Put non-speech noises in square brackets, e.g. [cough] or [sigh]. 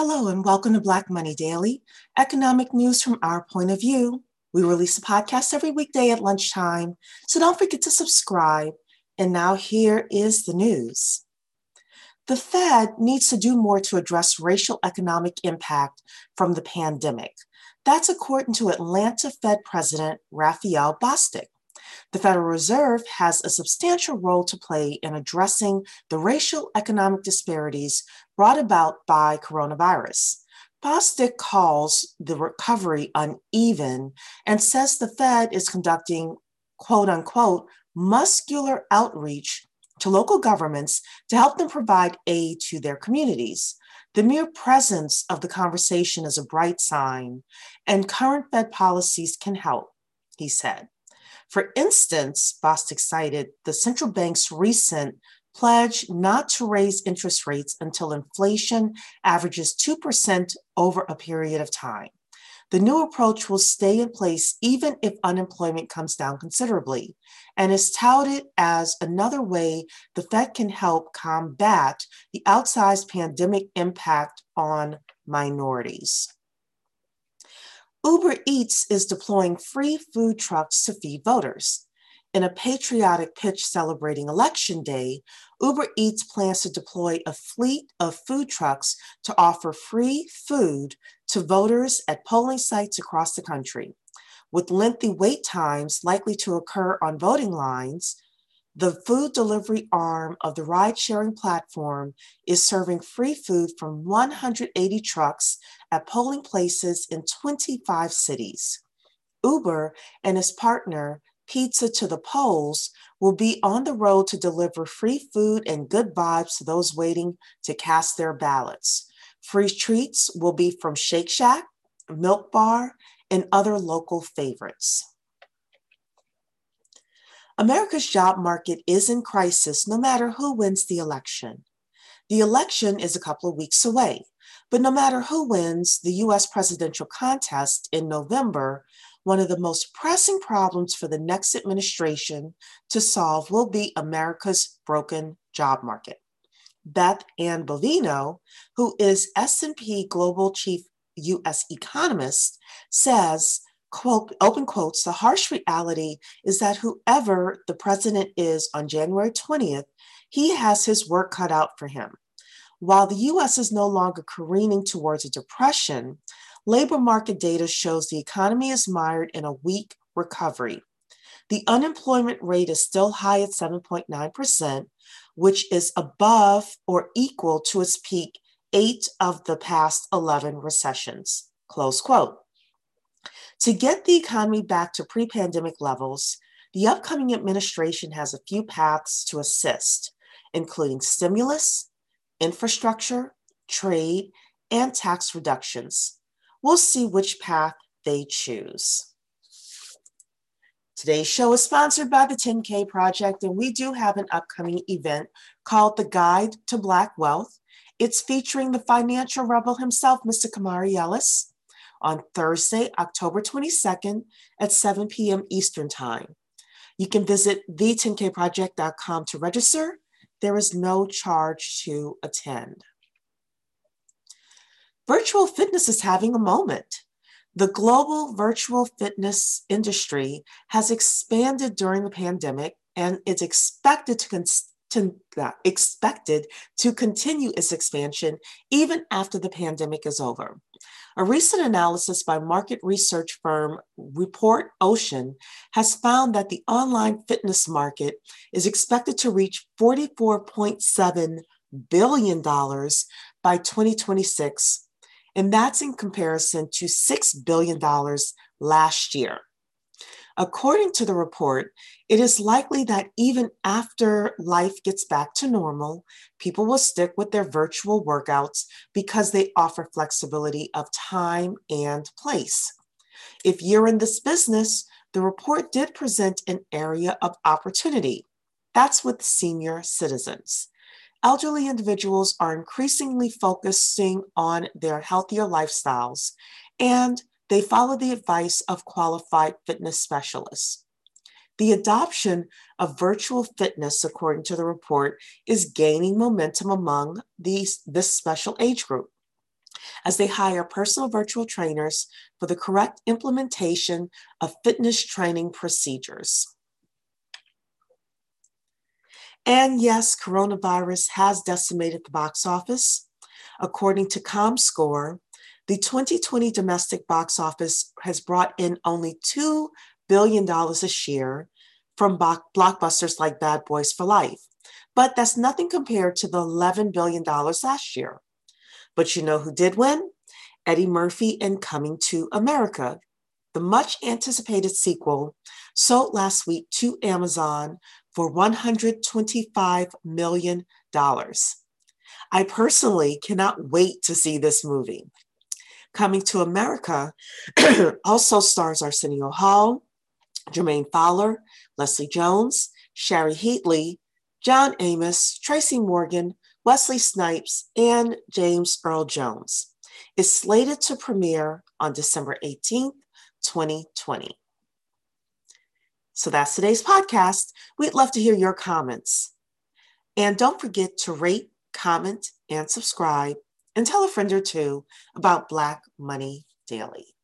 Hello, and welcome to Black Money Daily, economic news from our point of view. We release a podcast every weekday at lunchtime, so don't forget to subscribe. And now, here is the news. The Fed needs to do more to address racial economic impact from the pandemic. That's according to Atlanta Fed President Raphael Bostic. The Federal Reserve has a substantial role to play in addressing the racial economic disparities brought about by coronavirus. Bostic calls the recovery uneven and says the Fed is conducting quote unquote muscular outreach to local governments to help them provide aid to their communities. The mere presence of the conversation is a bright sign, and current Fed policies can help, he said. For instance, Bostic cited the central bank's recent pledge not to raise interest rates until inflation averages 2% over a period of time. The new approach will stay in place even if unemployment comes down considerably and is touted as another way the Fed can help combat the outsized pandemic impact on minorities. Uber Eats is deploying free food trucks to feed voters. In a patriotic pitch celebrating Election Day, Uber Eats plans to deploy a fleet of food trucks to offer free food to voters at polling sites across the country. With lengthy wait times likely to occur on voting lines, the food delivery arm of the ride sharing platform is serving free food from 180 trucks at polling places in 25 cities. Uber and his partner, Pizza to the Polls, will be on the road to deliver free food and good vibes to those waiting to cast their ballots. Free treats will be from Shake Shack, Milk Bar, and other local favorites. America's job market is in crisis no matter who wins the election. The election is a couple of weeks away, but no matter who wins the US presidential contest in November, one of the most pressing problems for the next administration to solve will be America's broken job market. Beth Ann Bovino, who is S&P Global Chief US economist, says quote, open quotes, the harsh reality is that whoever the president is on January 20th, he has his work cut out for him. While the US is no longer careening towards a depression, labor market data shows the economy is mired in a weak recovery. The unemployment rate is still high at 7.9%, which is above or equal to its peak eight of the past 11 recessions. Close quote. To get the economy back to pre pandemic levels, the upcoming administration has a few paths to assist, including stimulus, infrastructure, trade, and tax reductions. We'll see which path they choose. Today's show is sponsored by the 10K Project, and we do have an upcoming event called The Guide to Black Wealth. It's featuring the financial rebel himself, Mr. Kamari Ellis on Thursday, October 22nd at 7 p.m. Eastern Time. You can visit the10kproject.com to register. There is no charge to attend. Virtual fitness is having a moment. The global virtual fitness industry has expanded during the pandemic and is expected to, to uh, expected to continue its expansion even after the pandemic is over. A recent analysis by market research firm Report Ocean has found that the online fitness market is expected to reach $44.7 billion by 2026, and that's in comparison to $6 billion last year. According to the report, it is likely that even after life gets back to normal, people will stick with their virtual workouts because they offer flexibility of time and place. If you're in this business, the report did present an area of opportunity. That's with senior citizens. Elderly individuals are increasingly focusing on their healthier lifestyles and they follow the advice of qualified fitness specialists. The adoption of virtual fitness, according to the report, is gaining momentum among these, this special age group. as they hire personal virtual trainers for the correct implementation of fitness training procedures. And yes, coronavirus has decimated the box office. According to ComScore, the 2020 domestic box office has brought in only $2 billion a year from blockbusters like Bad Boys for Life. But that's nothing compared to the $11 billion last year. But you know who did win? Eddie Murphy and Coming to America. The much anticipated sequel sold last week to Amazon for $125 million. I personally cannot wait to see this movie. Coming to America [clears throat] also stars Arsenio Hall, Jermaine Fowler, Leslie Jones, Shari Headley, John Amos, Tracy Morgan, Wesley Snipes, and James Earl Jones. Is slated to premiere on December 18th, 2020. So that's today's podcast. We'd love to hear your comments. And don't forget to rate, comment, and subscribe, and tell a friend or two about Black Money Daily.